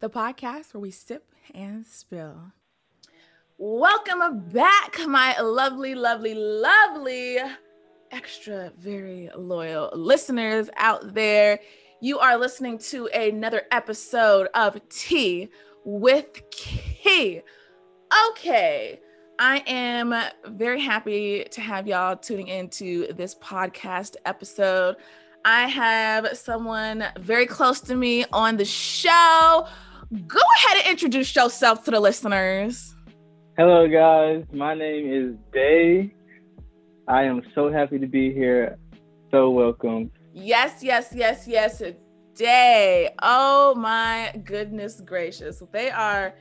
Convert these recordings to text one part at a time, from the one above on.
the podcast where we sip and spill. Welcome back, my lovely, lovely, lovely, extra, very loyal listeners out there. You are listening to another episode of Tea with Key. Okay, I am very happy to have y'all tuning into this podcast episode. I have someone very close to me on the show. Go ahead and introduce yourself to the listeners. Hello, guys. My name is Day. I am so happy to be here. So welcome. Yes, yes, yes, yes. Day. Oh my goodness gracious. They are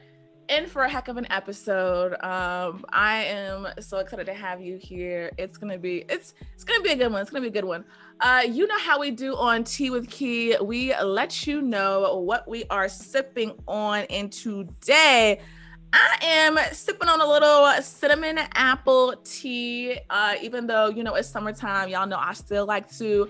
in for a heck of an episode. Um, I am so excited to have you here. It's gonna be it's it's gonna be a good one. It's gonna be a good one. Uh, you know how we do on Tea with Key. We let you know what we are sipping on and today. I am sipping on a little cinnamon apple tea. Uh, even though you know it's summertime, y'all know I still like to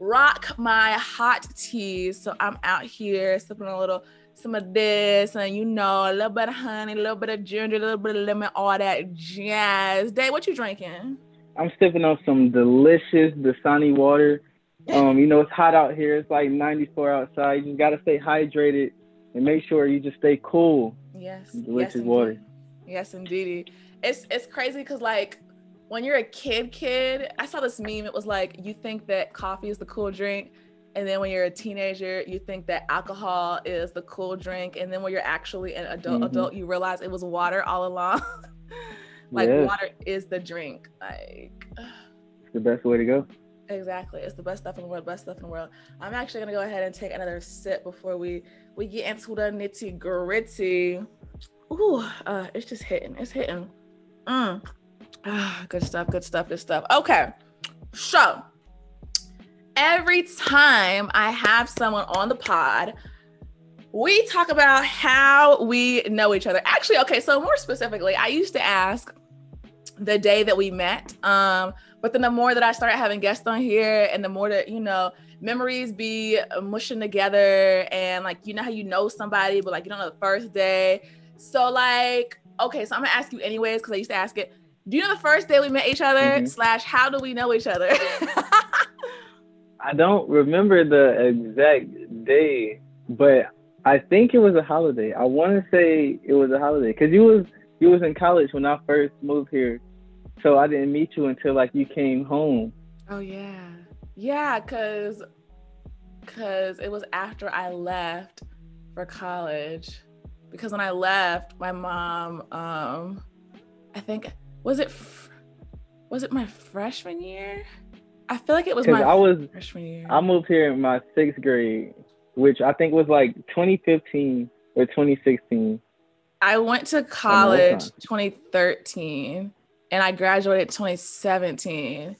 rock my hot teas. So I'm out here sipping a little some of this, and you know, a little bit of honey, a little bit of ginger, a little bit of lemon, all that jazz. Dave, what you drinking? I'm sipping on some delicious Dasani water. Um, you know, it's hot out here. It's like 94 outside. You just gotta stay hydrated and make sure you just stay cool. Yes. Delicious yes, water. Yes, indeed. It's it's crazy because like when you're a kid, kid, I saw this meme. It was like you think that coffee is the cool drink, and then when you're a teenager you think that alcohol is the cool drink. And then when you're actually an adult mm-hmm. adult you realize it was water all along. Like yes. water is the drink. Like it's the best way to go. Exactly. It's the best stuff in the world best stuff in the world. I'm actually going to go ahead and take another sip before we we get into the nitty gritty. Ooh, uh, it's just hitting. It's hitting. Mm. ah, good stuff good stuff good stuff. Okay. So every time I have someone on the pod, we talk about how we know each other. Actually, okay, so more specifically, I used to ask the day that we met. Um, but then the more that I started having guests on here and the more that, you know, memories be mushing together and like you know how you know somebody, but like you don't know the first day. So like, okay, so I'm gonna ask you anyways, because I used to ask it. Do you know the first day we met each other? Mm-hmm. Slash, how do we know each other? I don't remember the exact day, but I think it was a holiday. I want to say it was a holiday because you was you was in college when I first moved here, so I didn't meet you until like you came home. Oh yeah, yeah, cause cause it was after I left for college. Because when I left, my mom, um, I think was it was it my freshman year? I feel like it was my I was freshman year. I moved here in my sixth grade, which I think was like 2015 or 2016. I went to college 2013 and I graduated 2017.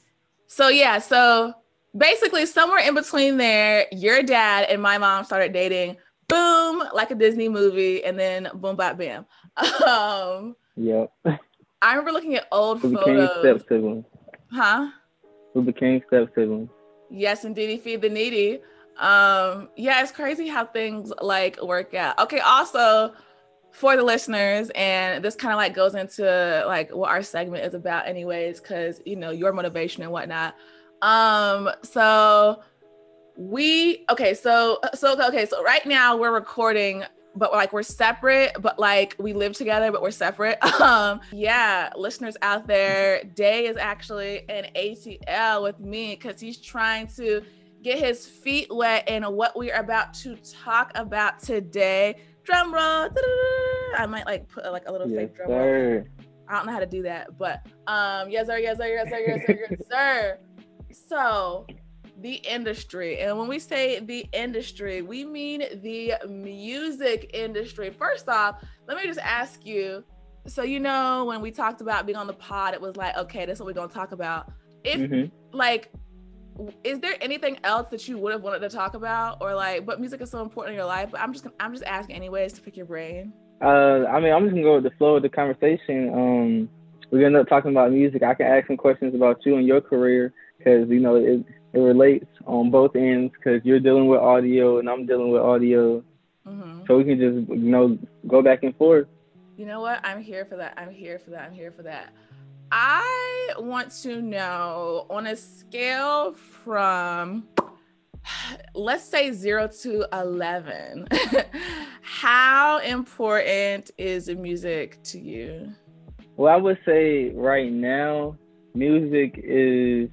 So yeah, so basically somewhere in between there, your dad and my mom started dating. Boom, like a Disney movie, and then boom, bop, bam. Um, yep. I remember looking at old we photos. Huh? Who became step siblings. Yes, indeed, feed the needy. Um, yeah, it's crazy how things like work out. Okay, also for the listeners, and this kind of like goes into like what our segment is about, anyways, because you know your motivation and whatnot. Um, so we okay, so so okay, so right now we're recording but like we're separate, but like we live together, but we're separate. Um, yeah, listeners out there, Day is actually in ATL with me because he's trying to get his feet wet in what we are about to talk about today. Drum roll. I might like put like a little yes, fake drum sir. roll. I don't know how to do that, but um, yes sir, yes sir, yes sir, yes sir, yes sir. So the industry. And when we say the industry, we mean the music industry. First off, let me just ask you so, you know, when we talked about being on the pod, it was like, okay, this is what we're going to talk about. If, mm-hmm. like, is there anything else that you would have wanted to talk about or like but music is so important in your life but i'm just i'm just asking anyways to pick your brain uh i mean i'm just gonna go with the flow of the conversation um we're gonna end up talking about music i can ask some questions about you and your career because you know it, it relates on both ends because you're dealing with audio and I'm dealing with audio. mm-hmm. so we can just you know go back and forth. You know what? I'm here for that. I'm here for that. I'm here for that. I want to know on a scale from let's say 0 to 11 how important is music to you well i would say right now music is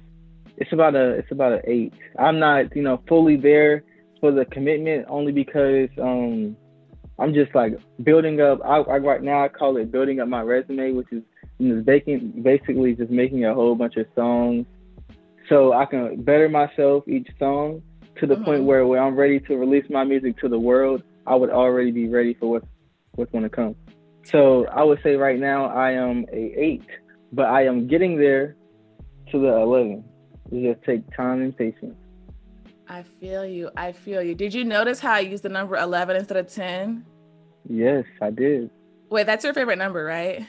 it's about a it's about an eight. I'm not you know fully there for the commitment only because um i'm just like building up. I, I right now i call it building up my resume which is know, making basically just making a whole bunch of songs so i can better myself each song to the mm-hmm. point where when i'm ready to release my music to the world i would already be ready for what's what's going to come. So i would say right now i am a eight but i am getting there to the 11 it just take time and patience I feel you. I feel you. Did you notice how I used the number 11 instead of 10? Yes, I did. Wait, that's your favorite number, right?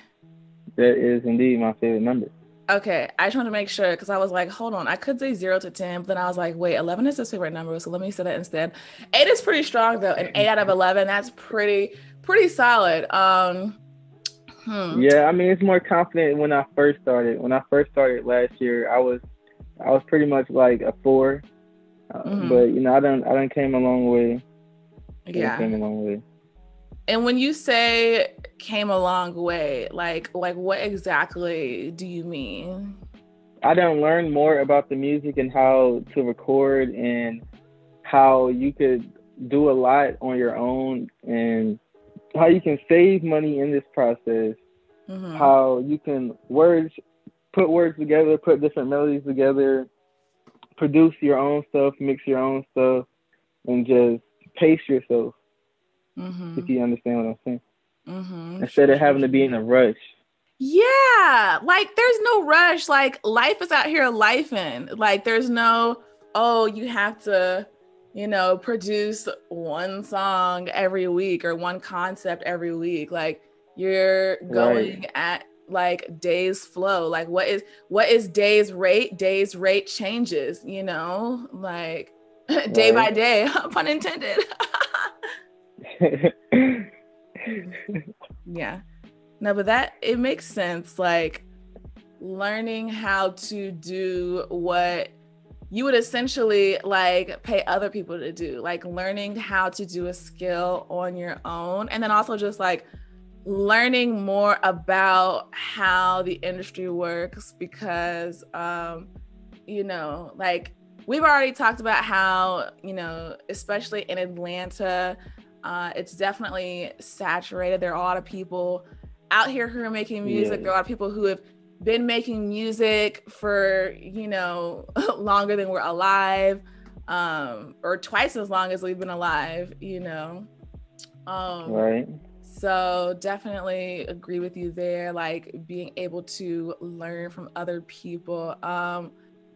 That is indeed my favorite number. Okay, I just want to make sure because I was like, hold on, I could say zero to 10, but then I was like, wait, 11 is his favorite number. So let me say that instead. Eight is pretty strong though. An eight out of 11, that's pretty, pretty solid. Um, hmm. Yeah, I mean, it's more confident when I first started. When I first started last year, I was, I was pretty much like a four mm-hmm. But you know, I don't I don't came a long way. Yeah, came a long way. And when you say came a long way, like like what exactly do you mean? I don't learn more about the music and how to record and how you could do a lot on your own and how you can save money in this process. Mm-hmm. How you can words put words together, put different melodies together, produce your own stuff, mix your own stuff, and just pace yourself. Mm-hmm. If you understand what I'm saying. Mm-hmm. Instead of having to be in a rush. Yeah, like there's no rush. Like life is out here life in. Like there's no, oh, you have to, you know, produce one song every week or one concept every week. Like you're going right. at like days flow like what is what is days rate? Days rate changes you know? Like day by day pun intended. Yeah. No but that it makes sense like learning how to do what you would essentially like pay other people to do like learning how to do a skill on your own and then also just like learning more about how the industry works because um you know like we've already talked about how you know especially in atlanta uh, it's definitely saturated. There are a lot of people out here who are making music. Yeah. there are a lot of people who have been making music for you know longer than we're alive um or twice as long as we've been alive you know? Um right so definitely agree with you there, like being able to learn from other people. Um,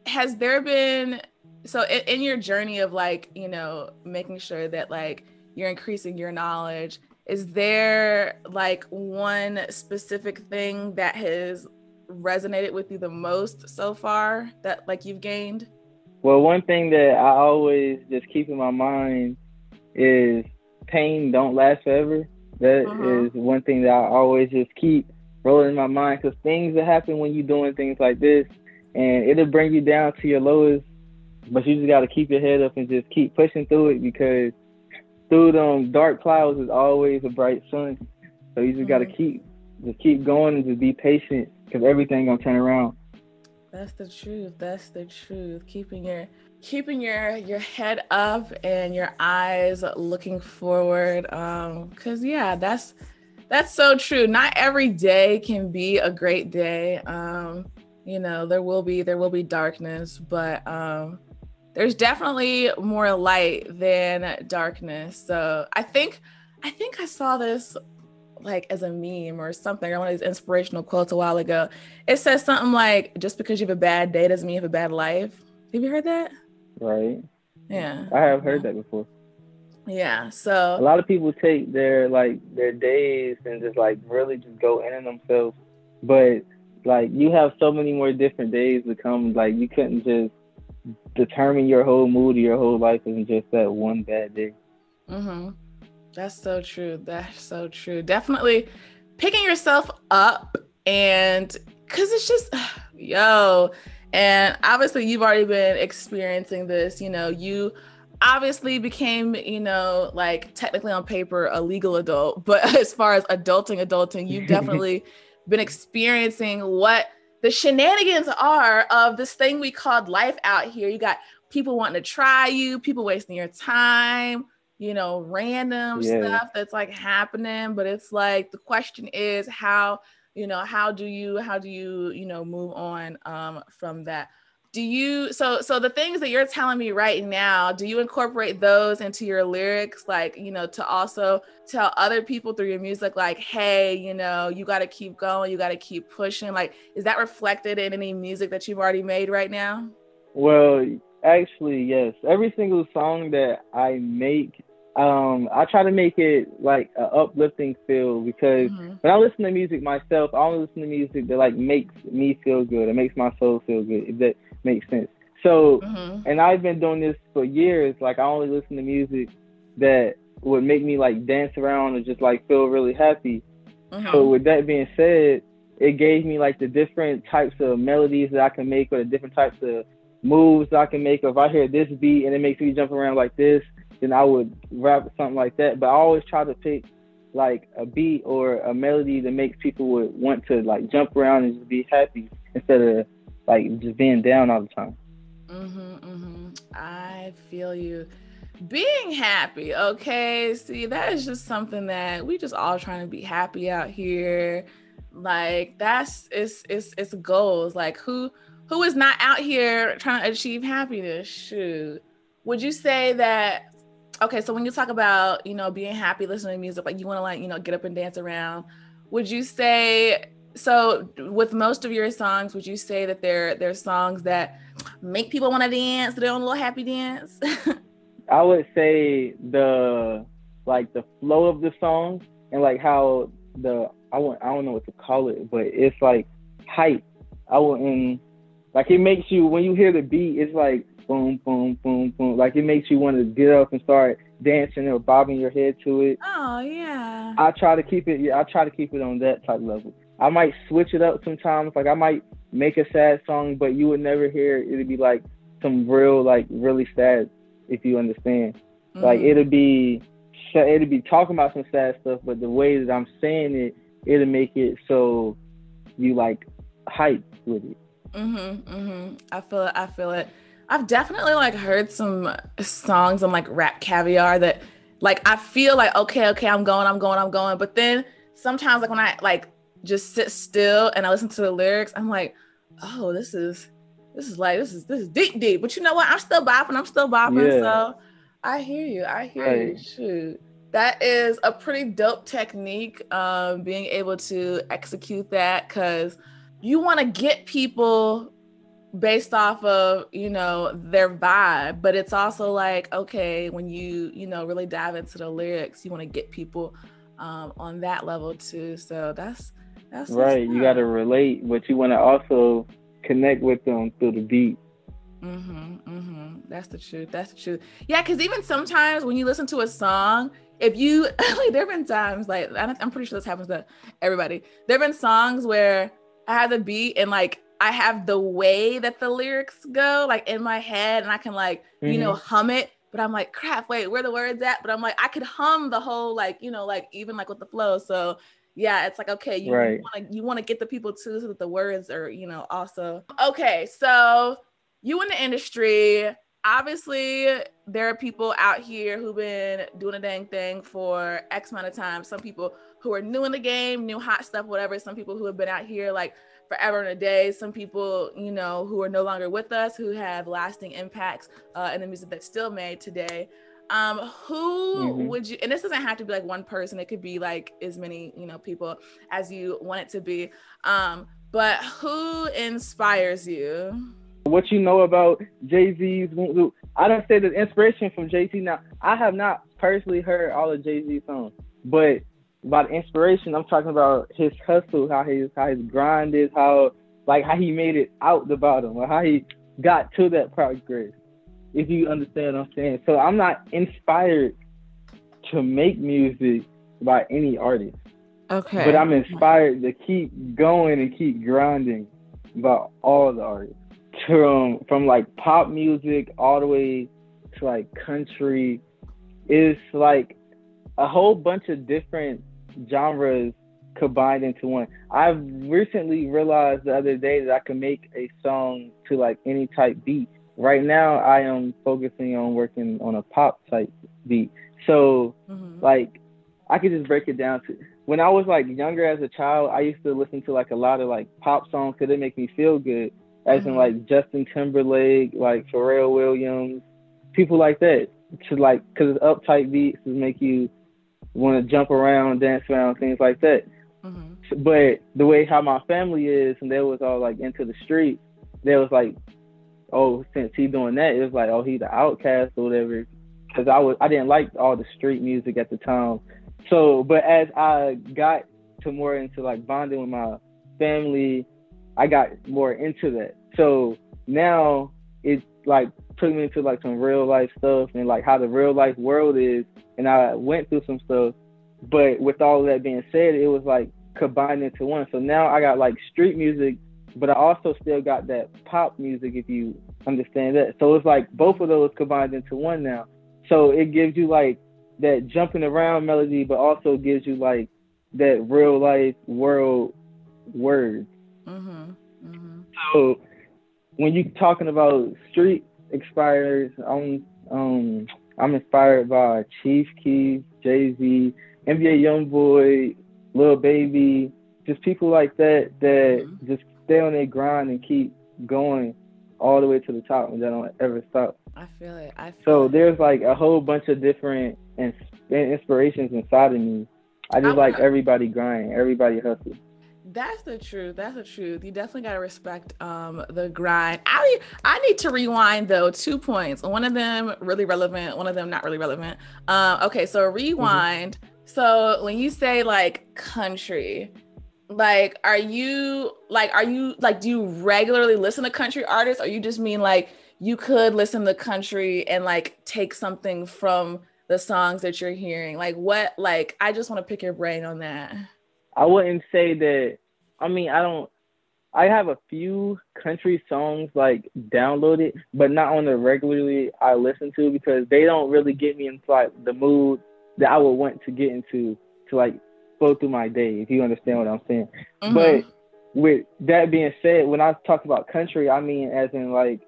has there been so in, in your journey of like, you know, making sure that like you're increasing your knowledge, is there like one specific thing that has resonated with you the most so far that like you've gained? Well, one thing that I always just keep in my mind is pain don't last forever. That uh-huh. is one thing that I always just keep rolling in my mind because things that happen when you're doing things like this, and it'll bring you down to your lowest. But you just got to keep your head up and just keep pushing through it because through them dark clouds is always a bright sun. So you just mm-hmm. got to keep just keep going and just be patient because everything gonna turn around. That's the truth. That's the truth. Keeping your keeping your your head up and your eyes looking forward um cuz yeah that's that's so true. Not every day can be a great day. Um you know there will be there will be darkness but um there's definitely more light than darkness. So i think i think i saw this like as a meme or something or one of these inspirational quotes a while ago. It says something like just because you have a bad day doesn't mean you have a bad life. Have you heard that Right. Yeah. I have heard that before. Yeah. So a lot of people take their like their days and just like really just go in themselves. But like you have so many more different days to come. Like you couldn't just determine your whole mood or your whole life in just that one bad day. Mm-hmm. That's so true. That's so true. Definitely picking yourself up and because it's just, yo, and obviously you've already been experiencing this, you know, you obviously became, you know, like technically on paper a legal adult, but as far as adulting, adulting, you've definitely been experiencing what the shenanigans are of this thing we called life out here. You got people wanting to try you, people wasting your time, you know, random yeah. stuff that's like happening. But it's like the question is how, you know, how do you, how do you, you know, move on um, from that? do you so so the things that you're telling me right now do you incorporate those into your lyrics? Like you know to also tell other people through your music like hey you know you got to keep going you got to keep pushing. Like is that reflected in any music that you've already made right now? Well actually yes. Every single song that i make um, I try to make it like an uplifting feel because mm-hmm. when I listen to music myself, I only listen to music that like makes me feel good. It makes my soul feel good. If that makes sense. So, mm-hmm. and I've been doing this for years. Like I only listen to music that would make me like dance around or just like feel really happy. Mm-hmm. So with that being said, it gave me like the different types of melodies that I can make or the different types of moves I can make. If I hear this beat and it makes me jump around like this, then I would rap something like that. But I always try to pick like a beat or a melody that makes people would want to like jump around and just be happy instead of like just being down all the time. Mhm, mhm. I feel you. Being happy, okay? See, that is just something that we just all trying to be happy out here. Like that's it's it's it's goals. Like who who is not out here trying to achieve happiness? Shoot. Would you say that okay, so when you talk about, you know, being happy, listening to music, like you want to like, you know, get up and dance around, would you say so with most of your songs, would you say that they're they're songs that make people want to dance, their own little happy dance? I would say the like the flow of the song and like how the I want I don't know what to call it, but it's like hype. I wouldn't like it makes you when you hear the beat, it's like boom, boom, boom, boom. Like it makes you want to get up and start dancing or bobbing your head to it. Oh yeah. I try to keep it. Yeah, I try to keep it on that type level. I might switch it up sometimes. Like I might make a sad song, but you would never hear it. It'd be like some real, like really sad, if you understand. Mm-hmm. Like it'll be, it'll be talking about some sad stuff, but the way that I'm saying it, it'll make it so you like hype with it. Mm Mhm, Mm mhm. I feel it. I feel it. I've definitely like heard some songs on like RapCaviar that like I feel like okay, okay, I'm going, I'm going, I'm going, but then sometimes like when I like just sit still and I listen to the lyrics, I'm like, oh, this is this is like this is this is deep deep. But you know what? I'm still bopping. I'm still bopping. Yeah. So I hear you. I hear right. you. Shoot. That is a pretty dope technique, um, being able to execute that because you want to get people based off of you know their vibe but it's also like okay when you you know really dive into the lyrics you want to get people um, on that level too. So that's that's right you got to relate but you want to also connect with them through the beat. Mm-hmm mm-hmm. That's the truth that's the truth. Yeah because even sometimes when you listen to a song if you like there have been times like i'm pretty sure this happens to everybody. There have been songs where i had the beat and like I have the way that the lyrics go, like in my head, and I can like, mm-hmm. you know, mm-hmm. hum it. But I'm like, crap, wait, where the words at? But I'm like, I could hum the whole, like, you know, like even like with the flow. So yeah, it's like, okay, you right. want to you want to get the people too so that the words are, you know, also okay. So you in the industry, obviously there are people out here who've been doing a dang thing for X amount of time. Some people who are new in the game, new hot stuff, whatever. Some people who have been out here like forever and a day. Some people, you know, who are no longer with us, who have lasting impacts uh, in the music that's still made today. Um, who mm-hmm. would you? And this doesn't have to be like one person. It could be like as many, you know, people as you want it to be. Um, but who inspires you? What you know about Jay Z's? I don't say the inspiration from Jay Z. Now, I have not personally heard all of Jay Z songs, but about inspiration, I'm talking about his hustle, how his how his grind is, how like how he made it out the bottom, or how he got to that progress. If you understand what I'm saying. So I'm not inspired to make music by any artist. Okay. But I'm inspired to keep going and keep grinding by all the artists. From from like pop music all the way to like country. It's like a whole bunch of different genres combined into one. I've recently realized the other day that I can make a song to like any type beat. Right now, I am focusing on working on a pop type beat. So, mm-hmm. like, I could just break it down to when I was like younger as a child, I used to listen to like a lot of like pop songs because they make me feel good, as mm-hmm. in like Justin Timberlake, like Pharrell Williams, people like that. To like, cause it's uptight beats to make you want to jump around, dance around, things like that. Mm-hmm. But the way how my family is, and they was all like into the street, they was like, oh, since he doing that, it was like, oh, he the outcast or whatever. Cause I was, I didn't like all the street music at the time. So, but as I got to more into like bonding with my family, I got more into that. So now it like took me into like some real life stuff and like how the real life world is. And I went through some stuff but with all of that being said, it was like combined into one. So now I got like street music, but I also still got that pop music, if you understand that. So it's like both of those combined into one now. So it gives you like that jumping around melody, but also gives you like that real life world words. Mm-hmm. Mm-hmm. So when you're talking about street expires I'm um I'm inspired by Chief Keef, Jay Z, NBA YoungBoy, Lil Baby, just people like that that mm-hmm. just stay on their grind and keep going all the way to the top and they don't ever stop. I feel it. I feel so it. there's like a whole bunch of different ins- inspirations inside of me. I just I like everybody grind, everybody hustle. That's the truth. That's the truth. You definitely gotta respect um the grind. I I need to rewind though. Two points. One of them really relevant. One of them not really relevant. Um. Okay. So rewind. Mm-hmm. So when you say like country, like are you like are you like do you regularly listen to country artists or you just mean like you could listen to country and like take something from the songs that you're hearing? Like what like I just want to pick your brain on that. I wouldn't say that I mean I don't I have a few country songs like downloaded, but not on the regularly I listen to because they don't really get me into like the mood that I would want to get into to like flow through my day, if you understand what I'm saying. Mm-hmm. But with that being said, when I talk about country, I mean as in like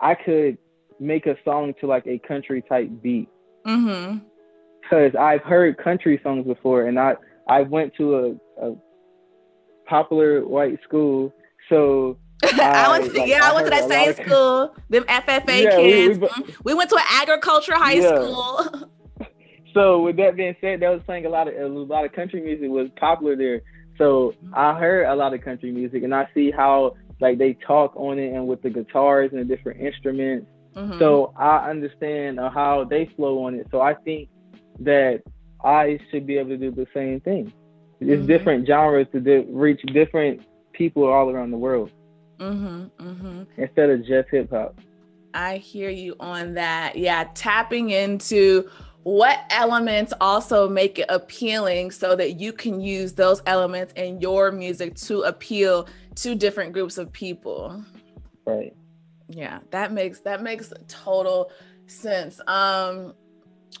I could make a song to like a country type beat. Mm-hmm. Cause I've heard country songs before, and I I went to a, a popular white school, so I, went to, like, yeah, I, I went to that same school. Them FFA yeah, kids. We, we, mm-hmm. we, went to an agriculture high yeah. school. so with that being said, that was playing a lot of a lot of country music was popular there. So I heard a lot of country music, and I see how like they talk on it and with the guitars and the different instruments. Mm-hmm. So I understand uh, how they flow on it. So I think that I should be able to do the same thing. It's mm-hmm. different genres to di- reach different people all around the world mm-hmm, mm-hmm. instead of just hip hop. I hear you on that. Yeah, tapping into what elements also make it appealing so that you can use those elements in your music to appeal to different groups of people right yeah that makes that makes total sense um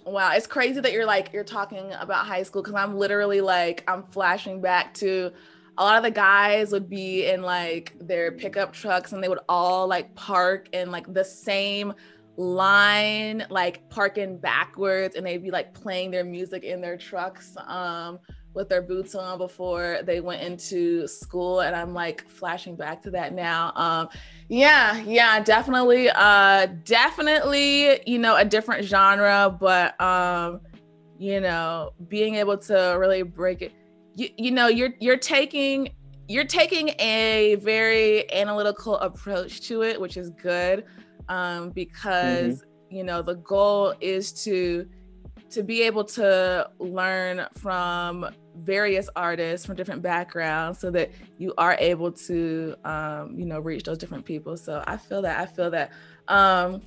wow it's crazy that you're like you're talking about high school because i'm literally like i'm flashing back to a lot of the guys would be in like their pickup trucks and they would all like park in like the same line like parking backwards and they'd be like playing their music in their trucks um with their boots on before they went into school and i'm like flashing back to that now um yeah yeah definitely uh definitely you know a different genre but um you know being able to really break it you, you know you're you're taking you're taking a very analytical approach to it which is good um, because mm-hmm. you know the goal is to to be able to learn from various artists from different backgrounds so that you are able to um, you know reach those different people so i feel that i feel that um,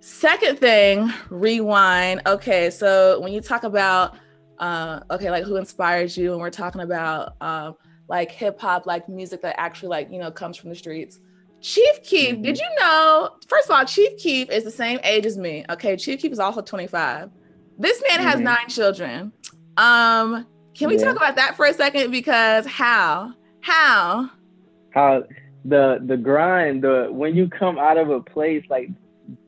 second thing, rewind. Okay, so when you talk about uh, okay, like who inspires you, and we're talking about um, like hip hop, like music that actually like you know comes from the streets. Chief Keef, mm-hmm. did you know? First of all, Chief Keef is the same age as me. Okay, Chief Keef is also 25. This man mm-hmm. has nine children. Um, can we yeah. talk about that for a second? Because how? How? How the the grind, the when you come out of a place like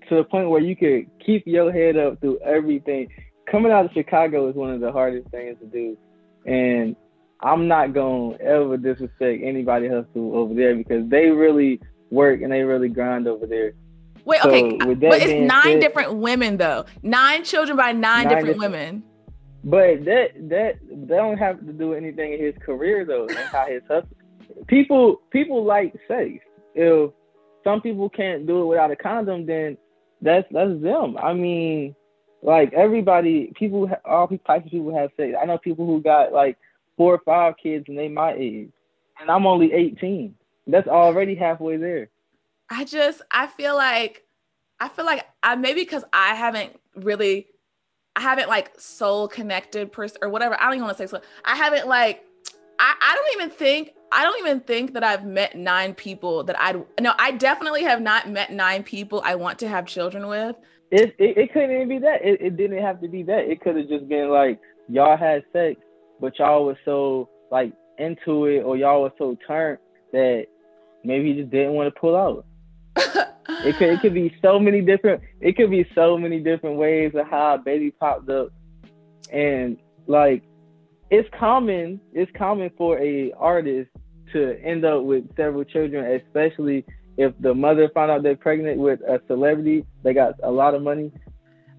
to the point where you could keep your head up through everything. Coming out of Chicago is one of the hardest things to do. And I'm not gonna ever disrespect anybody hustle over there because they really work and they really grind over there. Wait, so okay, but it's nine said, different women though. Nine children by nine, nine different, different women. But that that they don't have to do anything in his career though, and how his hustle. People people like sex. If some people can't do it without a condom, then that's that's them. I mean, like everybody, people, all types of people have sex. I know people who got like four or five kids and they my age, and I'm only 18. That's already halfway there. I just I feel like I feel like I maybe because I haven't really I haven't like soul connected person or whatever. I don't even want to say so. I haven't like I, I don't even think I don't even think that I've met nine people that I'd no, I definitely have not met nine people I want to have children with. It it, it couldn't even be that. It, it didn't have to be that. It could have just been like y'all had sex, but y'all was so like into it or y'all was so turned that maybe he just didn't want to pull out. It could it could be so many different it could be so many different ways of how a baby popped up. And like it's common it's common for a artist to end up with several children, especially if the mother found out they're pregnant with a celebrity, they got a lot of money.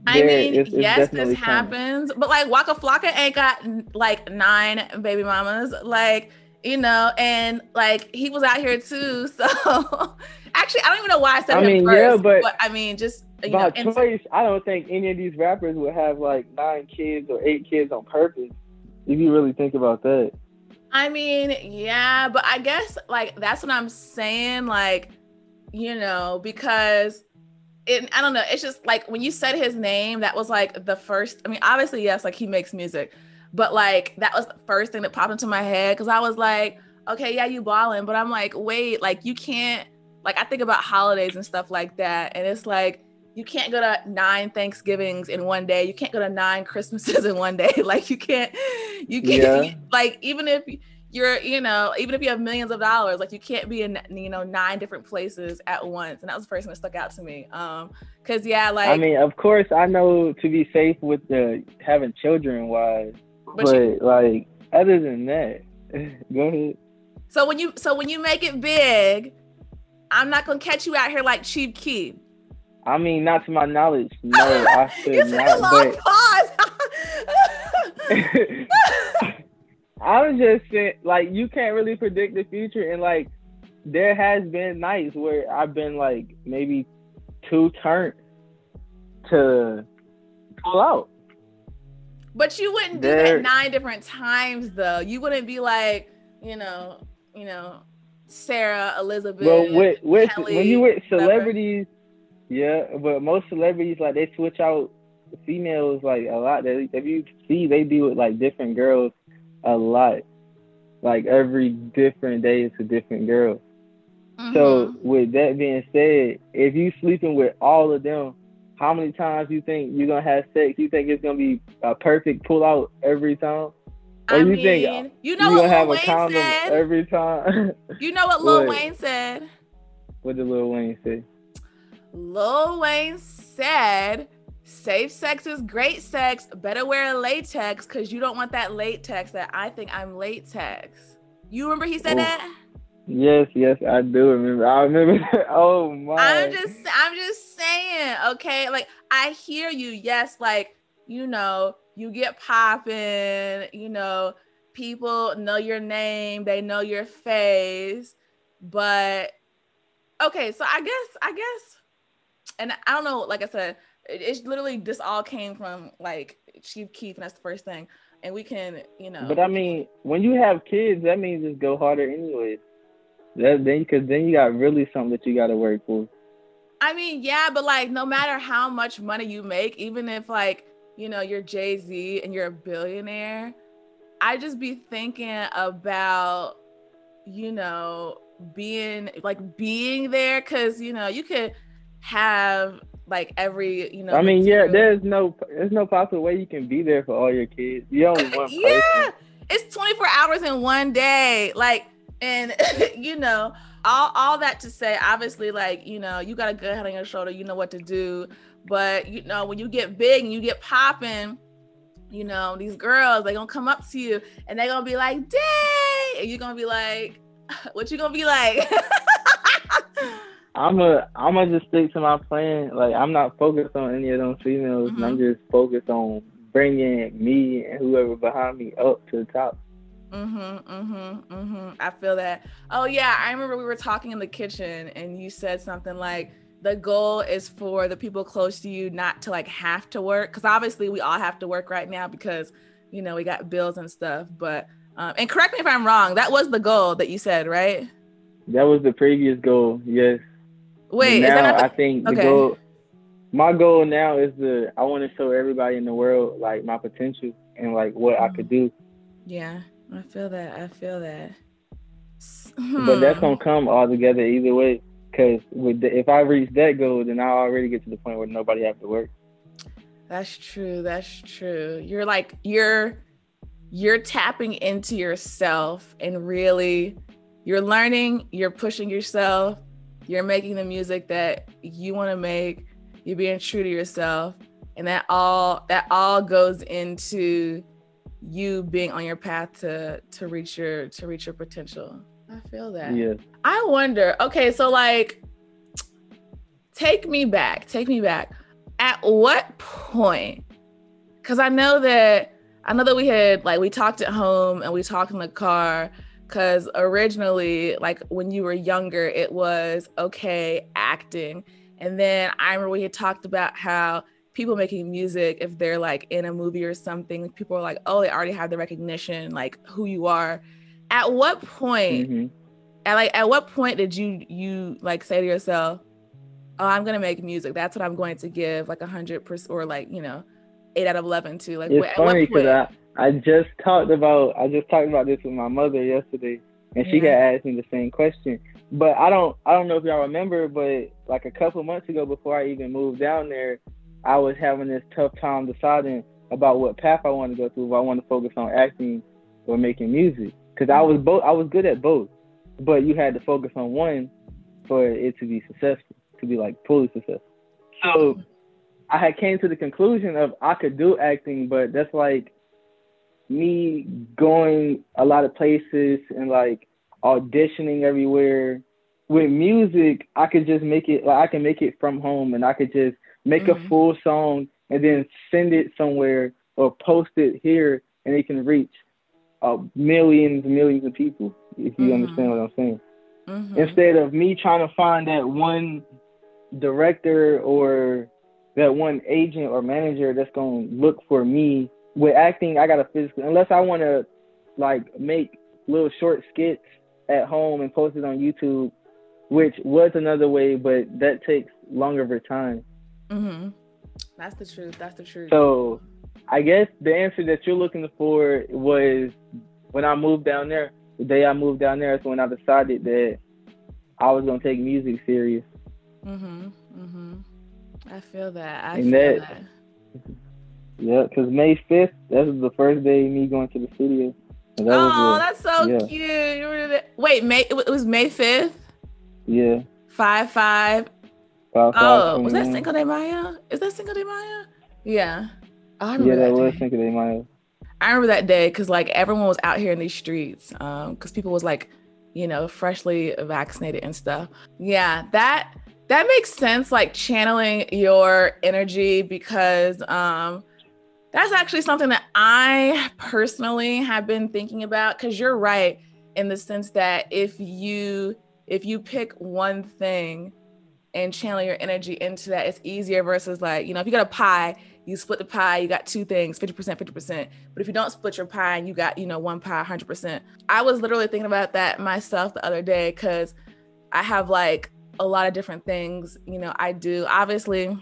I mean, it's, it's yes, this happens, but like Waka Flocka ain't got like nine baby mamas, like you know, and like he was out here too. So actually, I don't even know why I said I him mean, first, yeah, but, but I mean, just you by know, choice, I don't think any of these rappers would have like nine kids or eight kids on purpose. If you really think about that. I mean, yeah, but I guess like that's what I'm saying. Like, you know, because it, I don't know. It's just like when you said his name, that was like the first. I mean, obviously, yes, like he makes music, but like that was the first thing that popped into my head because I was like, okay, yeah, you balling, but I'm like, wait, like you can't. Like I think about holidays and stuff like that, and it's like you can't go to nine Thanksgivings in one day. You can't go to nine Christmases in one day. Like you can't, you can't, yeah. like even if you're, you know, even if you have millions of dollars, like you can't be in, you know, nine different places at once. And that was the first thing that stuck out to me. Um, cause yeah, like I mean, of course, I know to be safe with the having children wise, but, but you, like other than that, go ahead. So when you, so when you make it big, I'm not gonna catch you out here like Chief Keef. I mean, not to my knowledge. No, I should you not. A long but... pause. I was just saying, like, you can't really predict the future, and like, there has been nights where I've been like maybe two turned to pull out. But you wouldn't do there... that nine different times, though. You wouldn't be like, you know, you know, Sarah, Elizabeth. Well, with, with Kelly, when you with celebrities. Whatever yeah, but most celebrities like they switch out females like a lot. They, if you see, they be with like different girls a lot. Like every different day, it's a different girl. Mm-hmm. So with that being said, if you sleeping with all of them, how many times you think you're gonna have sex? You think it's gonna be a perfect pull out every time? Oh, or I you mean, think you know you what Lil Wayne said every time? you know what Lil what? Wayne said. What did Lil Wayne say? Lil Wayne said, safe sex is great sex. Better wear latex because you don't want that latex that I think I'm latex. You remember he said oh. that? Yes, yes, I do remember. I remember that. Oh my. I'm just I'm just saying, okay? Like I hear you. Yes, like, you know, you get popping, you know, people know your name, they know your face, but okay, so I guess I guess and I don't know, like I said, it, it's literally this all came from like Chief Keef, and that's the first thing. And we can, you know. But I mean, when you have kids, that means just go harder anyways. That then, because then you got really something that you got to work for. I mean, yeah, but like no matter how much money you make, even if like, you know, you're Jay-Z and you're a billionaire, I just be thinking about, you know, being like being there because you know, you could have like every, you know. I mean, yeah, there's no there's no possible way you can be there for all your kids. You only one person. yeah, it's 24 hours in one day. Like, and you know, all all that to say, obviously, like, you know, you got a good head on your shoulder, you know what to do. But you know, when you get big and you get popping, you know, these girls, they gonna come up to you and they gonna be like, Day, and you're gonna be like, what you gonna be like? I'm a I'm gonna just stick to my plan. Like I'm not focused on any of those females. and I'm Mm-hmm. just focused on bringing me and whoever behind me up to the top. Mm-hmm, mm-hmm, mm-hmm. I feel that. Oh yeah, I remember we were talking in the kitchen and you said something like the goal is for the people close to you not to like have to work because obviously we all have to work right now because you know we got bills and stuff. But um, and correct me if I'm wrong. That was the goal that you said, right? That was the previous goal. Yes. Wait, now not I the- think the goal. My goal now is to I want to show everybody in the world like my potential and like what I could do. yeah, I feel that. I feel that. S- But that's hmm. gonna come all together either way. Cause with the, if I reach that goal, then I already get to the point where nobody have to work. That's true. That's true. You're like you're you're tapping into yourself and really you're learning, you're pushing yourself, you're making the music that you want to make, you're being true to yourself, and that all that all goes into you being on your path to to reach your to reach your potential. I feel that. Yeah. I wonder. Okay, so like, take me back. Take me back. At what point? Because I know that I know that we had like we talked at home and we talked in the car. Because originally, like when you were younger, it was okay acting, and then I remember we had talked about how people making music, if they're like in a movie or something, people are like, oh, they already have the recognition, like who you are. At what point? hmm at like at what point did you you like say to yourself oh i'm gonna make music. That's what i'm going to give like a hundred percent or like you know eight out of 11 to like It's what, funny because I I just talked about I just talked about this with my mother yesterday, and she had asked me the same question. But I don't I don't know if y'all remember, but like a couple months ago, before I even moved down there, I was having this tough time deciding about what path I want to go through. If I want to focus on acting or making music, because I mm-hmm. was both I was good at both, but you had to focus on one for it to be successful, to be like fully successful. So I had came to the conclusion of I could do acting, but that's like me going a lot of places and like auditioning everywhere. With music, I could just make it like I can make it from home and I could just make Mhm. a full song and then send it somewhere or post it here and it can reach uh, millions and millions of people if you Mhm. understand what I'm saying Mhm. instead of me trying to find that one director or that one agent or manager that's gonna look for me with acting i gotta physically unless i want to like make little short skits at home and post it on youtube which was another way but that takes longer of a time Mhm. That's the truth that's the truth so i guess the answer that you're looking for was when i moved down there the day i moved down there is when i decided that i was gonna take music serious Mhm. Mhm. I feel that. I And feel that- that. Yeah, because May 5th, that was the first day me going to the studio. That Oh, was that's so yeah. cute. You remember that- Wait, May it was May 5th? yeah. Five five. Five, five, Oh, was that 21. Cinco de Mayo? Is that Cinco de Mayo? Yeah. Oh, I remember Yeah, that that was day. Cinco de Mayo. I remember that day because like everyone was out here in these streets um because people was like you know freshly vaccinated and stuff yeah that that makes sense like channeling your energy because um that's actually something that i personally have been thinking about because you're right in the sense that if you if you pick one thing and channel your energy into that it's easier versus like you know if you got a pie you split the pie you got two things 50% 50% but if you don't split your pie and you got you know one pie 100% i was literally thinking about that myself the other day because i have like a lot of different things, you know, I do. Obviously,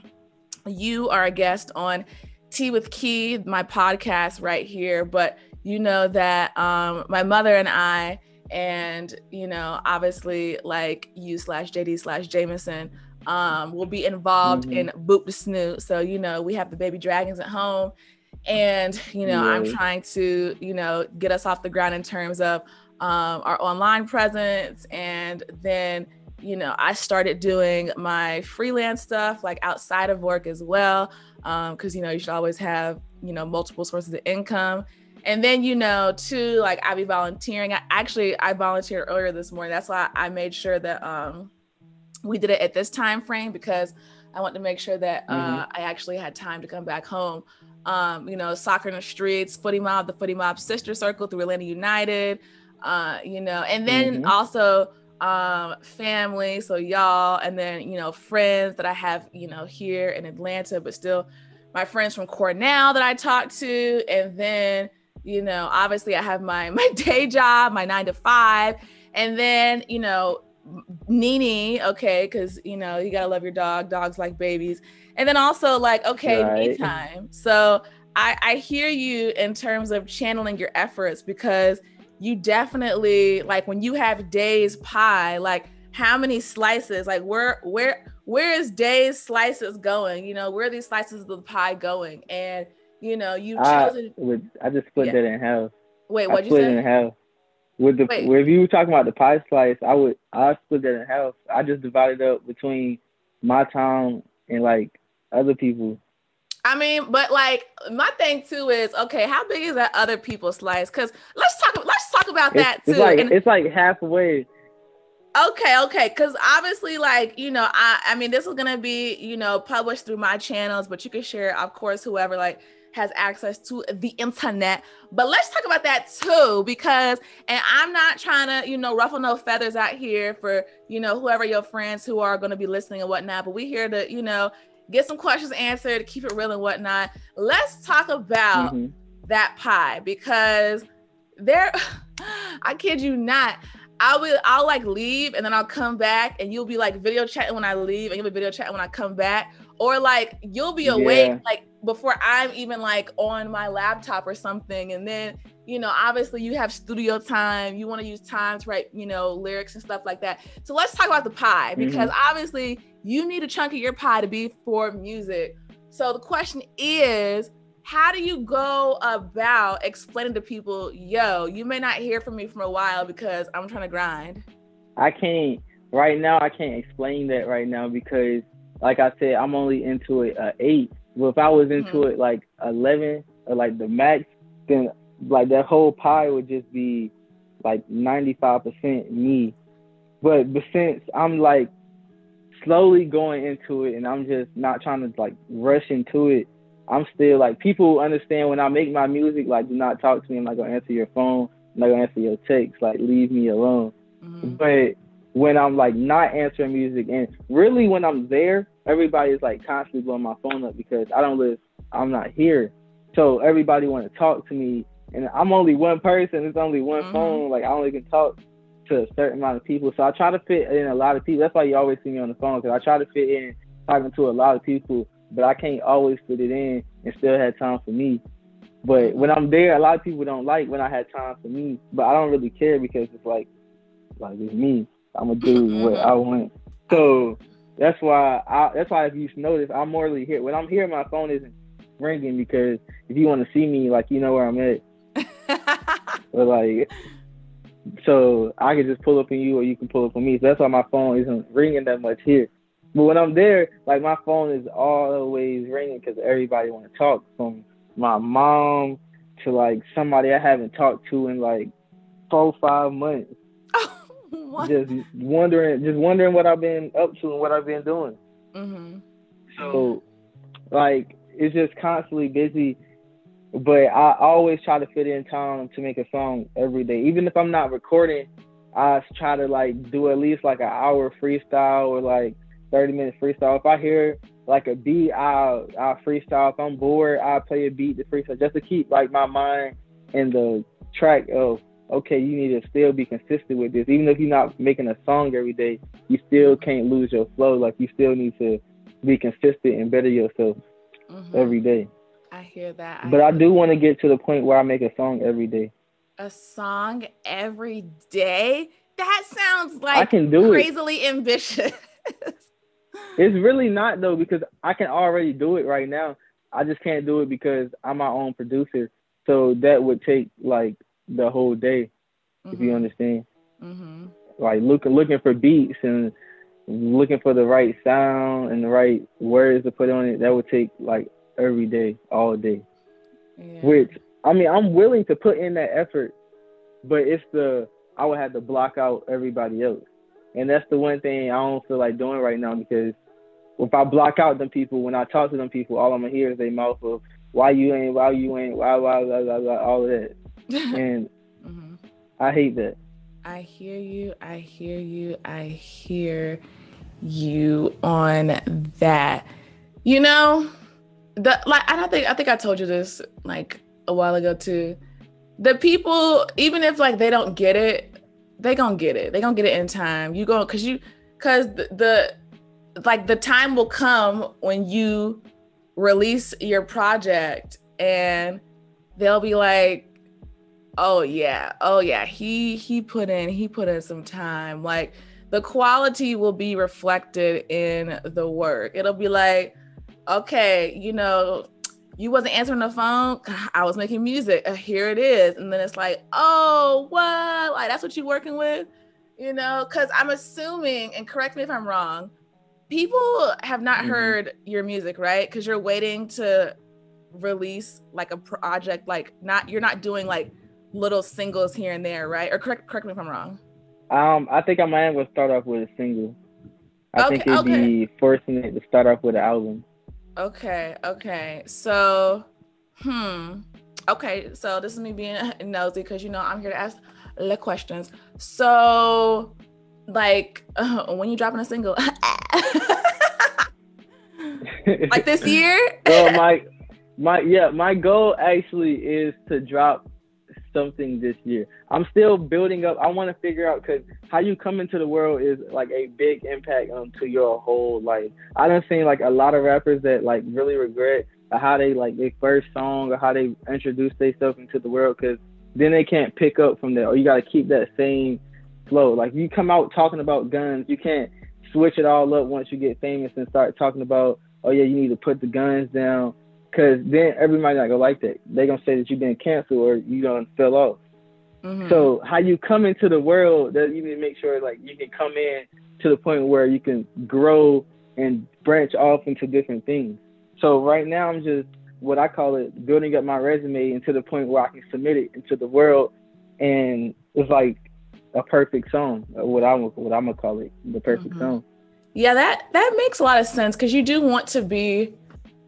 you are a guest on Tea with Key, my podcast right here, but you know that um, my mother and I, and you know, obviously like you slash JD slash Jameson, um, will be involved mm-hmm. in Boop the Snoot. So you know, we have the baby dragons at home, and you know, I'm trying to you know get us off the ground in terms of um, our online presence, and then you know, I started doing my freelance stuff like outside of work as well. Um, cause you know, you should always have, you know, multiple sources of income. And then, you know, too, like I be volunteering. I actually I volunteered earlier this morning. That's why I made sure that um we did it at this time frame because I want to make sure that uh, mm-hmm. I actually had time to come back home. Um, you know, soccer in the streets, Footie Mob, the Footie Mob sister circle through Atlanta United, uh, you know, and then mm-hmm. also um family so y'all and then you know friends that i have you know here in atlanta but still my friends from cornell that i talk to and then you know obviously i have my my day job my nine to five and then you know Nini, okay, because you know you gotta love your dog. Dogs like babies, and then also like okay, right. me time. So I I hear you in terms of channeling your efforts because you definitely like when you have Day's pie like how many slices like where where where is Day's slices going you know where are these slices of the pie going and you know you chosen I, with, I just split yeah. that in half wait what did you split say? in half with the Wait. if you were talking about the pie slice i would i split that in half i just divided up between my time and like other people I mean, but like my thing too is okay. How big is that other people's slice? Because let's talk. Let's talk about it's, that too. It's like and, it's like halfway. Okay, okay. Because obviously, like you know, I I mean, this is gonna be you know published through my channels, but you can share, of course, whoever like has access to the internet. But let's talk about that too, because and I'm not trying to, you know, ruffle no feathers out here for, you know, whoever your friends who are going to be listening and whatnot. But we here to, you know, get some questions answered, keep it real and whatnot. Let's talk about mm-hmm. that pie because there, I kid you not. I will I'll like leave and then I'll come back and you'll be like video chatting when I leave and you'll be video chatting when I come back. Or like you'll be awake yeah. like before I'm even like on my laptop or something. And then, you know, obviously you have studio time. You want to use time to write, you know, lyrics and stuff like that. So let's talk about the pie because mm-hmm. obviously you need a chunk of your pie to be for music. So the question is, how do you go about explaining to people, yo, you may not hear from me for a while because I'm trying to grind? I can't right now. I can't explain that right now because, like I said, I'm only into it uh, eight. Well, if I was into mm-hmm. it like eleven or like the max, then like that whole pie would just be like 95% me. But but since I'm like slowly going into it and I'm just not trying to like rush into it. I'm still like people understand when I make my music, like do not talk to me, I'm not gonna answer your phone, I'm not gonna answer your texts. like leave me alone. Mm-hmm. But when I'm like not answering music and really when I'm there, everybody is like constantly blowing my phone up because I don't live I'm not here. So everybody wanna talk to me and I'm only one person, it's only one mm-hmm. phone, like I only can talk to a certain amount of people. So I try to fit in a lot of people. That's why you always see me on the phone because I try to fit in talking to a lot of people, but I can't always fit it in and still have time for me. But mm-hmm. when I'm there, a lot of people don't like when I had time for me, but I don't really care because it's like, like it's me. I'm gonna do mm-hmm. what I want. So that's why I. That's why if you notice, I'm morally here. When I'm here, my phone isn't ringing because if you want to see me, like you know where I'm at. but like so I can just pull up on you or you can pull up on me. So that's why my phone isn't ringing that much here. But when I'm there, like my phone is always ringing because everybody want to talk from my mom to like somebody I haven't talked to in like four five months. Oh, just wondering, just wondering what I've been up to and what I've been doing. Mm-hmm. So, like, it's just constantly busy but I always try to fit in time to make a song every day. Even if I'm not recording, I try to like do at least like an hour freestyle or like 30 minute freestyle. If I hear like a beat, I'll, I'll freestyle. If I'm bored, I'll play a beat to freestyle just to keep like my mind in the track of okay, you need to still be consistent with this. Even if you're not making a song every day, you still can't lose your flow. Like you still need to be consistent and better yourself mm-hmm. every day. I hear that. I but hear I do want to get to the point where I make a song every day. A song every day? That sounds like I can do crazily it. ambitious. it's really not though because I can already do it right now. I just can't do it because I'm my own producer. So that would take like the whole day, mm-hmm. if you mm-hmm. understand. Mm-hmm. Like looking looking for beats and looking for the right sound and the right words to put on it. That would take like every day, all day. Yeah. Which I mean, I'm willing to put in that effort, but it's the I would have to block out everybody else, and that's the one thing I don't feel like doing right now because if I block out them people, when I talk to them people, all I'm gonna hear is their mouth of why you ain't, why you ain't, why, why, why, why, why all of that, and mm-hmm. I hate that. I hear you. I hear you. I hear you on that. You know, the like I don't think I think I told you this like a while ago too. The people, even if like they don't get it, they gonna get it. They gonna get it in time. You go because you because the, the like the time will come when you release your project and they'll be like oh yeah oh yeah he he put in he put in some time like the quality will be reflected in the work it'll be like okay, you know, you wasn't answering the phone. I was making music. Uh, here it is. And then it's like, oh, what? Like, that's what you're working with? You know, because I'm assuming, and correct me if I'm wrong, people have not mm-hmm. heard your music, right? Because you're waiting to release like a project, like, not, you're not doing like little singles here and there, right? Or correct, correct me if I'm wrong. Um, I think I might going to start off with a single. I okay, think it'd okay. be forcing it to start off with an album. Okay, okay. So, hmm. Okay, so this is me being nosy because you know I'm here to ask the questions. So, like, uh, when you dropping a single, like this year? well, my my yeah, my goal actually is to drop something this year. I'm still building up. I want to figure out because how you come into the world is like a big impact on to your whole life. I don't see like a lot of rappers that like really regret how they like their first song or how they introduce themselves into the world because then they can't pick up from there. Or you got to keep that same flow. Like you come out talking about guns, you can't switch it all up once you get famous and start talking about oh yeah you need to put the guns down Cause then everybody not gonna like that. They gonna say that you've been canceled or you gonna fell off. Mm-hmm. So how you come into the world, that you need to make sure like you can come in to the point where you can grow and branch off into different things. So right now I'm just what I call it building up my resume into the point where I can submit it into the world, and it's like a perfect song. What I'm what I'm gonna call it the perfect mm-hmm. song. Yeah, that that makes a lot of sense because you do want to be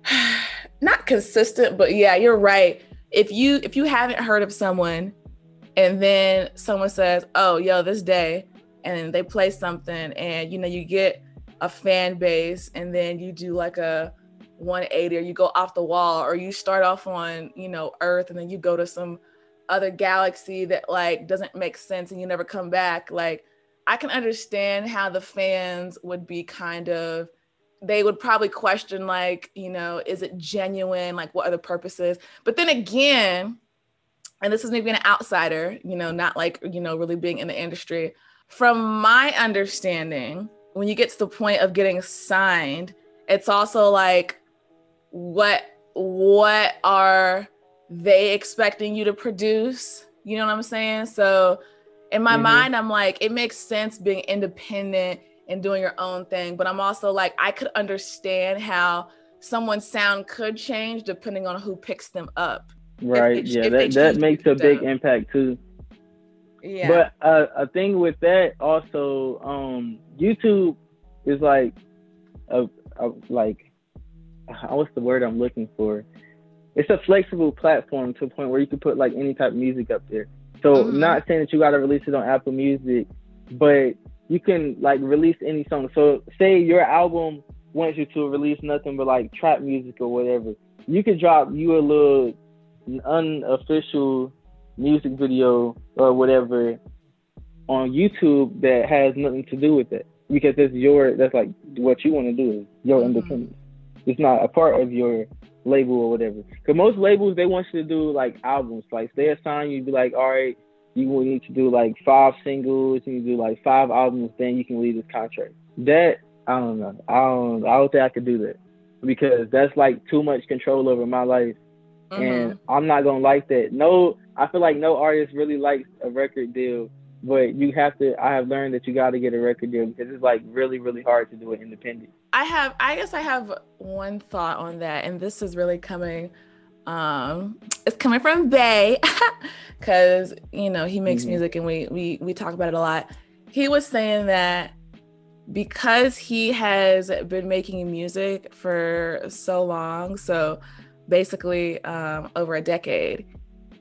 not consistent, but yeah, you're right. If you if you haven't heard of someone and then someone says, "Oh, yo, this day," and they play something and you know, you get a fan base and then you do like a 180 or you go off the wall or you start off on, you know, Earth and then you go to some other galaxy that like doesn't make sense and you never come back, like I can understand how the fans would be kind of they would probably question like you know is it genuine? Like what are the purposes? But then again and this is maybe an outsider you know not like you know really being in the industry. From my understanding when you get to the point of getting signed it's also like what what are they expecting you to produce? You know what i'm saying? So in my mm-hmm. mind i'm like it makes sense being independent and doing your own thing. But I'm also like, I could understand how someone's sound could change depending on who picks them up. Right. Yeah, that, that makes a big impact too. Yeah. But uh, a thing with that also, um, YouTube is like a, a like what's the word I'm looking for? It's a flexible platform to a point where you can put like any type of music up there. So mm-hmm. not saying that you got to release it on Apple Music, but you can like release any song. So say your album wants you to release nothing but like trap music or whatever. You could drop you a little unofficial music video or whatever on YouTube that has nothing to do with it because it's your that's like what you want to do is your mm-hmm. independence. It's not a part of your label or whatever. Because most labels they want you to do like albums. Like they assign you to be like, all right, you will need to do like five singles, you do like five albums, then you can leave this contract. That I don't know. I don't I don't think I could do that. Because that's like too much control over my life. Mm-hmm. And I'm not gonna like that. No I feel like no artist really likes a record deal but you have to i have learned that you got to get a record deal because it's like really really hard to do it independent i have i guess i have one thought on that and this is really coming um it's coming from bay because you know he makes mm-hmm. music and we we we talk about it a lot. He was saying that because he has been making music for so long so basically um, over a decade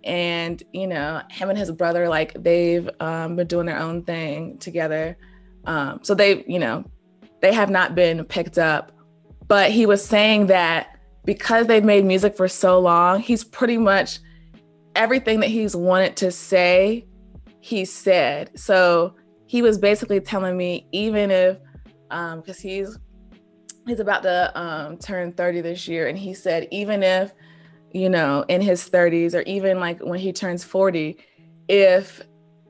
and you know him and his brother like they've um, been doing their own thing together. Um, so they you know they have not been picked up. But he was saying that because they've made music for so long he's pretty much everything that he's wanted to say he said so he was basically telling me even if because um, he's he's about to um, turn 30 this year and he said even if you know, in his 30s or even like when he turns 40, if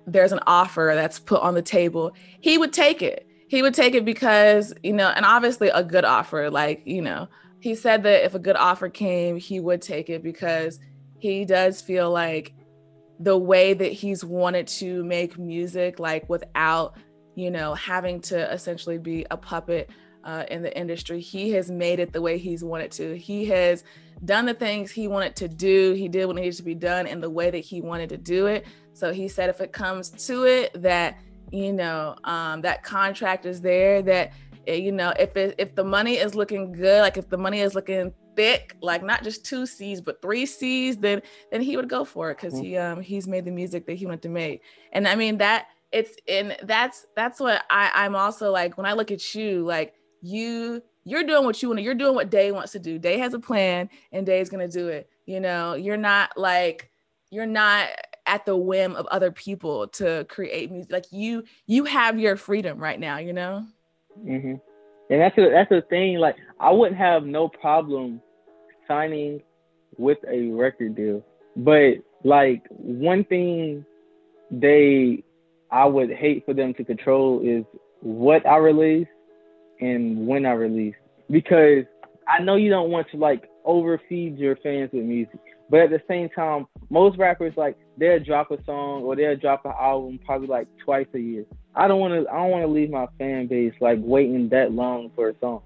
there's an offer that's put on the table, he would take it. He would take it because, you know, and obviously a good offer, like, you know, he said that if a good offer came, he would take it because he does feel like the way that he's wanted to make music, like without, you know, having to essentially be a puppet uh, in the industry, he has made it the way he's wanted to. He has done the things he wanted to do. He did what needed to be done in the way that he wanted to do it. So he said, if it comes to it, that you know um, that contract is there. That eh, you know if it, if the money is looking good, like if the money is looking thick, like not just two C's but three C's, then then he would go for it because mm-hmm. he um he's made the music that he wanted to make. And I mean that it's and that's that's what I I'm also like when I look at you like you you're doing what you want. You're doing what Day wants to do. Day has a plan, and Day is gonna do it. You know, you're not like you're not at the whim of other people to create music. Like you, you have your freedom right now. You know. Mm-hmm. And that's a, that's the thing. Like I wouldn't have no problem signing with a record deal, but like one thing they I would hate for them to control is what I release and when I release because I know you don't want to like overfeed your fans with music, but at the same time, most rappers like they'll drop a song or they'll drop an album probably like twice a year. I don't want to. I don't want to leave my fan base like waiting that long for a song.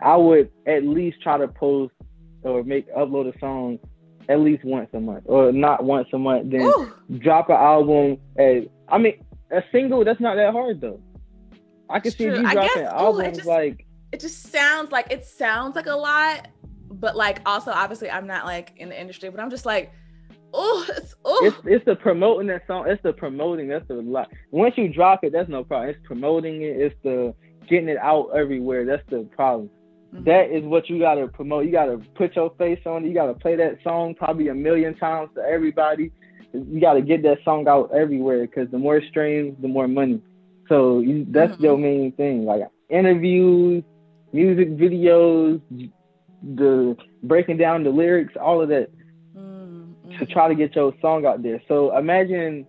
I would at least try to post or make upload a song at least once a month, or not once a month. Then Ooh. drop an album. As, I mean, a single that's not that hard though. I can see you dropping guess, albums ooh, just, like. It just sounds like it sounds like a lot, but like also obviously I'm not like in the industry, but I'm just like, oh, it's oh. It's, it's the promoting that song. It's the promoting. That's the lot. Once you drop it, that's no problem. It's promoting it. It's the getting it out everywhere. That's the problem. Mm-hmm. That is what you gotta promote. You gotta put your face on it. You gotta play that song probably a million times to everybody. You gotta get that song out everywhere because the more streams, the more money. So you, that's mm-hmm. your main thing, like interviews, music videos, the breaking down the lyrics, all of that. To try to get your song out there. So imagine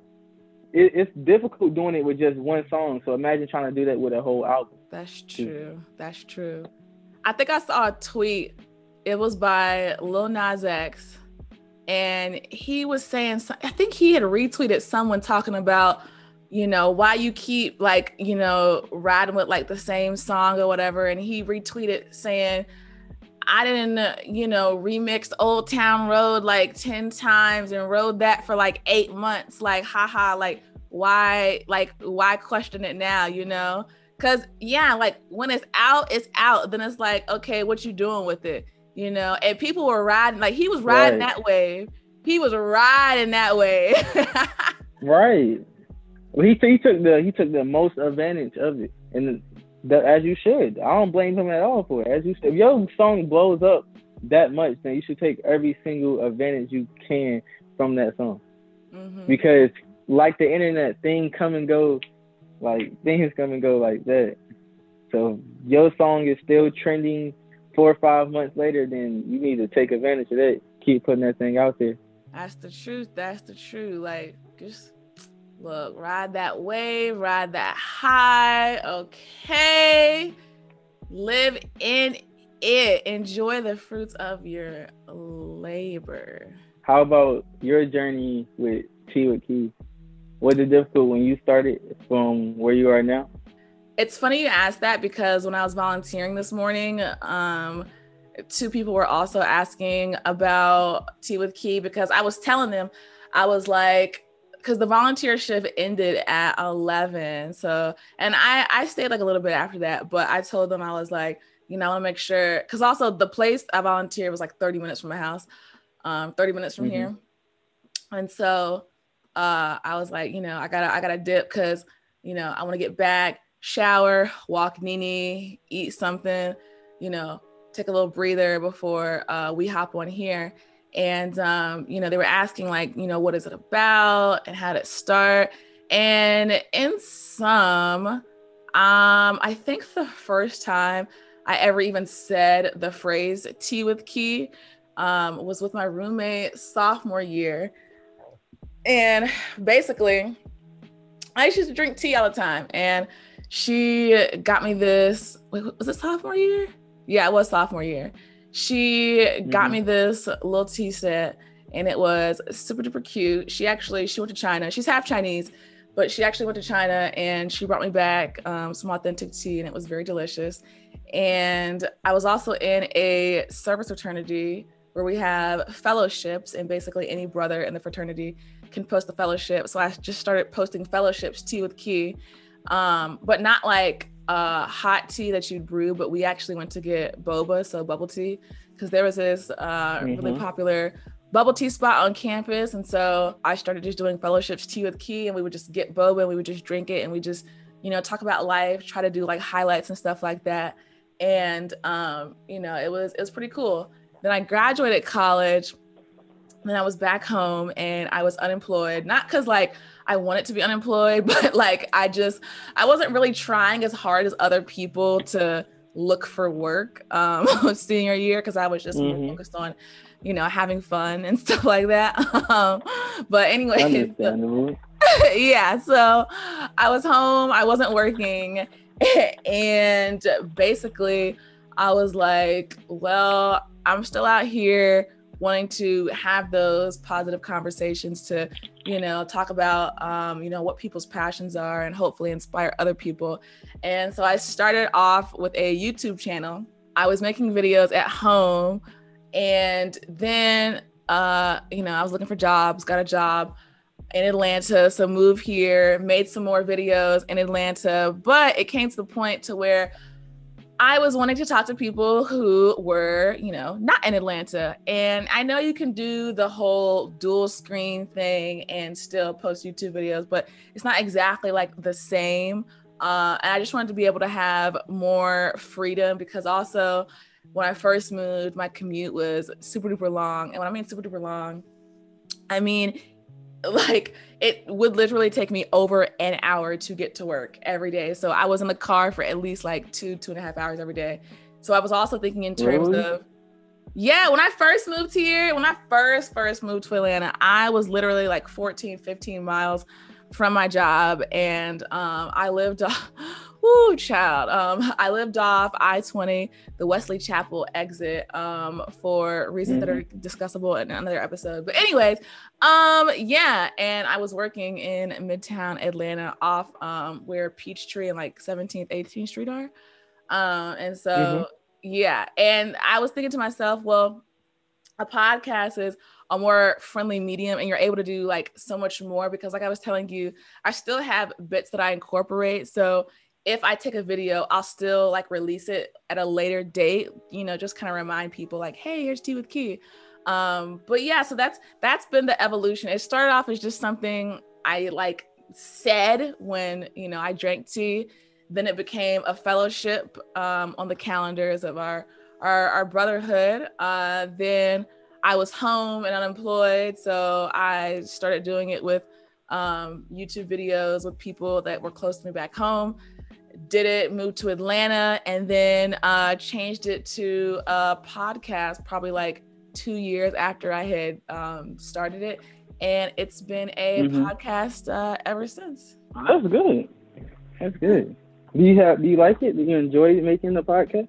it, it's difficult doing it with just one song. So imagine trying to do that with a whole album. That's true. That's true. I think I saw a tweet. It was by Lil Nas X, and he was saying, I think he had retweeted someone talking about you know, why you keep like, you know, riding with like the same song or whatever. And he retweeted saying, I didn't, you know, remix Old Town Road like 10 times and rode that for like eight months. Like, haha, like, why, like, why question it now, you know? Cause yeah, like when it's out, it's out. Then it's like, okay, what you doing with it? You know, and people were riding, like he was riding right. that wave. He was riding that way. right. Well, he he took the he took the most advantage of it, and as you should. I don't blame him at all for it. As you should. If your song blows up that much, then you should take every single advantage you can from that song. mm-hmm. because like the internet, thing come and go, like things come and go like that. So your song is still trending four or five months later, then you need to take advantage of that. Keep putting that thing out there. That's the truth. That's the truth. Like just look, ride that wave, ride that high. Okay. Live in it. Enjoy the fruits of your labor. How about your journey with Tea with Key? Was it difficult when you started from where you are now? It's funny you ask that because when I was volunteering this morning, um, two people were also asking about Tea with Key because I was telling them, I was like, because the volunteer shift ended at 11. So, and I, I stayed like a little bit after that, but I told them I was like, you know, I want to make sure, because also the place I volunteered was like 30 minutes from my house, um, 30 minutes from mm-hmm. here. And so uh, I was like, you know, I gotta, I gotta dip because, you know, I want to get back shower, walk Nini, eat something, you know, take a little breather before uh, we hop on here. And, um, you know, they were asking, like, you know, what is it about and how did it start? And in some, um, I think the first time I ever even said the phrase tea with key um, was with my roommate sophomore year. And basically, I used to drink tea all the time. And she got me this. Wait, was it sophomore year? Yeah, it was sophomore year. She mm-hmm. got me this little tea set, and it was super duper cute. She actually she went to China. She's half Chinese, but she actually went to China and she brought me back um, some authentic tea, and it was very delicious. And I was also in a service fraternity where we have fellowships, and basically any brother in the fraternity can post a fellowship. So I just started posting fellowships, tea with key um, but not like uh, hot tea that you'd brew, but we actually went to get boba, so bubble tea, because there was this uh, mm-hmm. really popular bubble tea spot on campus. And so I started just doing fellowships tea with key, and we would just get boba and we would just drink it and we just, you know, talk about life, try to do like highlights and stuff like that. And um, you know, it was it was pretty cool. Then I graduated college, then I was back home and I was unemployed, not because like I wanted to be unemployed, but like I just I wasn't really trying as hard as other people to look for work um senior year because I was just mm-hmm. focused on you know having fun and stuff like that. um, but anyway, so, yeah. So I was home. I wasn't working, and basically I was like, well, I'm still out here wanting to have those positive conversations to you know talk about um, you know what people's passions are and hopefully inspire other people and so i started off with a youtube channel i was making videos at home and then uh, you know i was looking for jobs got a job in Atlanta. So moved here, made some more videos in Atlanta, but it came to the point to where I was wanting to talk to people who were, you know, not in Atlanta. And I know you can do the whole dual screen thing and still post YouTube videos, but it's not exactly like the same. Uh, and I just wanted to be able to have more freedom because also when I first moved, my commute was super duper long. And when I mean super duper long, I mean like it would literally take me over an hour to get to work every day. So I was in the car for at least like two, two and a half hours every day. So I was also thinking in terms really? of, yeah, when I first moved here, when I first, first moved to Atlanta, I was literally like 14, 15 miles from my job. And um, I lived, off, Woo, child. Um, I lived off I 20, the Wesley Chapel exit, um, for reasons mm-hmm. that are mm-hmm. discussable in another episode. But, anyways, um, yeah. And I was working in Midtown Atlanta off um, where Peachtree and like 17th, 18th Street are. Um, and so, mm-hmm. yeah. And I was thinking to myself, well, a podcast is a more friendly medium and you're able to do like so much more because like i was telling you i still have bits that i incorporate so if I take a video, I'll still like release it at a later date, you know, just kind of remind people like, hey, here's tea with key. Um, but yeah, so that's that's been the evolution. It started off as just something I like said when you know I drank tea. Then it became a fellowship um, on the calendars of our our, our brotherhood. Uh, then I was home and unemployed, so I started doing it with um, YouTube videos with people that were close to me back home. Did it, moved to Atlanta, and then uh, changed it to a podcast probably like two years after I had um, started it. And it's been a mm-hmm. podcast uh, ever since. That's good. That's good. Do you have? Do you like it? Do you enjoy making the podcast?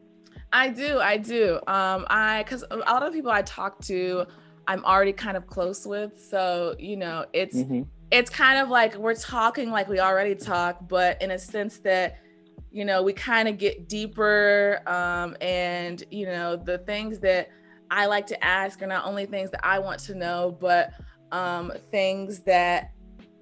I do. I do. Um, I because a lot of people I talk to, I'm already kind of close with. So you know, it's mm-hmm. it's kind of like we're talking like we already talk, but in a sense that you know we kind of get deeper. Um, and you know, the things that I like to ask are not only things that I want to know, but um, things that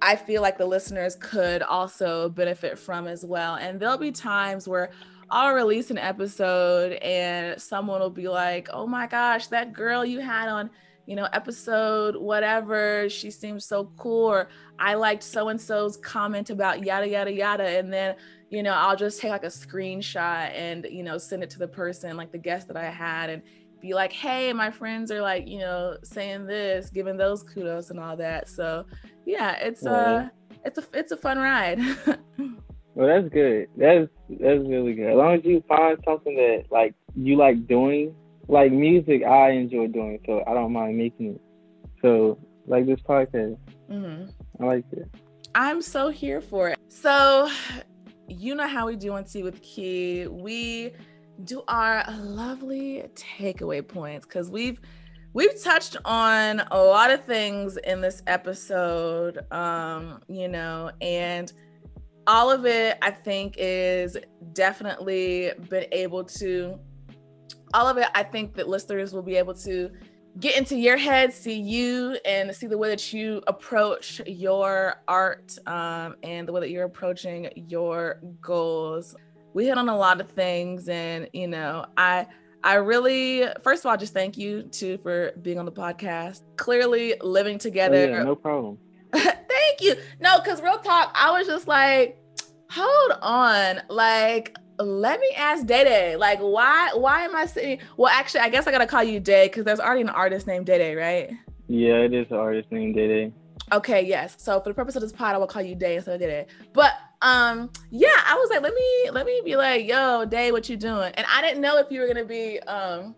I feel like the listeners could also benefit from as well. And there'll be times where I'll release an episode and someone will be like, oh my gosh, that girl you had on, you know, episode whatever, she seems so cool. Or I liked so and so's comment about yada, yada, yada. And then, you know, I'll just take like a screenshot and, you know, send it to the person, like the guest that I had, and be like, hey, my friends are like, you know, saying this, giving those kudos and all that. So yeah, it's uh it's a it's a fun ride. Well, that's good. That's that's really good. As long as you find something that like you like doing, like music, I enjoy doing, so I don't mind making it. So, like this podcast, mm-hmm. I like it. I'm so here for it. So, you know how we do on Tea with Key. We do our lovely takeaway points because we've we've touched on a lot of things in this episode. Um, you know, and all of it, I think, is definitely been able to, all of it, I think that listeners will be able to get into your head, see you, and see the way that you approach your art um, and the way that you're approaching your goals. We hit on a lot of things, and you know, I. I really, first of all, just thank you too for being on the podcast. Clearly, living together. Oh, yeah, no problem. Thank you. No, because real talk, I was just like, hold on. Like, let me ask Day Day. Like, why why am I sitting? Well, actually, I guess I gotta call you Day because there's already an artist named Day Day, right? Yeah, it is an artist named Day Day. Okay, yes. So for the purpose of this pod, I will call you Day instead of Day Day. But um, yeah, I was like, let me let me be like, yo, Day, what you doing? And I didn't know if you were gonna be um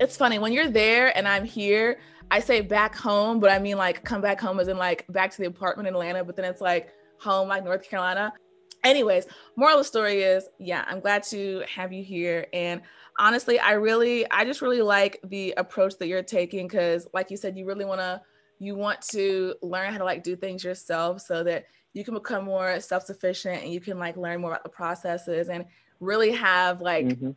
it's funny when you're there and I'm here, I say back home, but I mean like come back home as in like back to the apartment in Atlanta, but then it's like home like North Carolina. Anyways, moral of the story is, yeah, I'm glad to have you here. And honestly, I really, I just really like the approach that you're taking because, like you said, you really want to, you want to learn how to like do things yourself so that you can become more self-sufficient and you can like learn more about the processes and really have like mm-hmm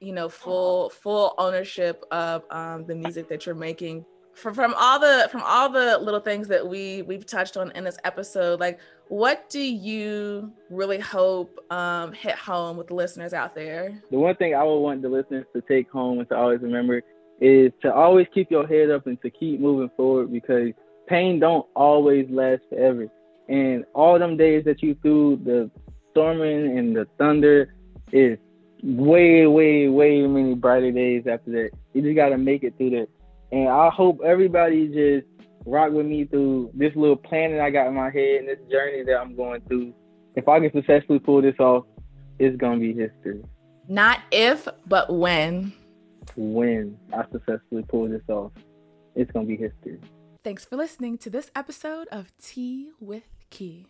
you know full full ownership of um, the music that you're making from, from all the from all the little things that we we've touched on in this episode like what do you really hope um, hit home with the listeners out there the one thing i would want the listeners to take home and to always remember is to always keep your head up and to keep moving forward because pain don't always last forever and all them days that you threw the storming and the thunder is way, way, way many brighter days after that. You just gotta make it through that. And I hope everybody just rock with me through this little plan that I got in my head and this journey that I'm going through. If I can successfully pull this off, it's gonna be history. Not if, but when. When I successfully pull this off, it's gonna be history. Thanks for listening to this episode of Tea with Key.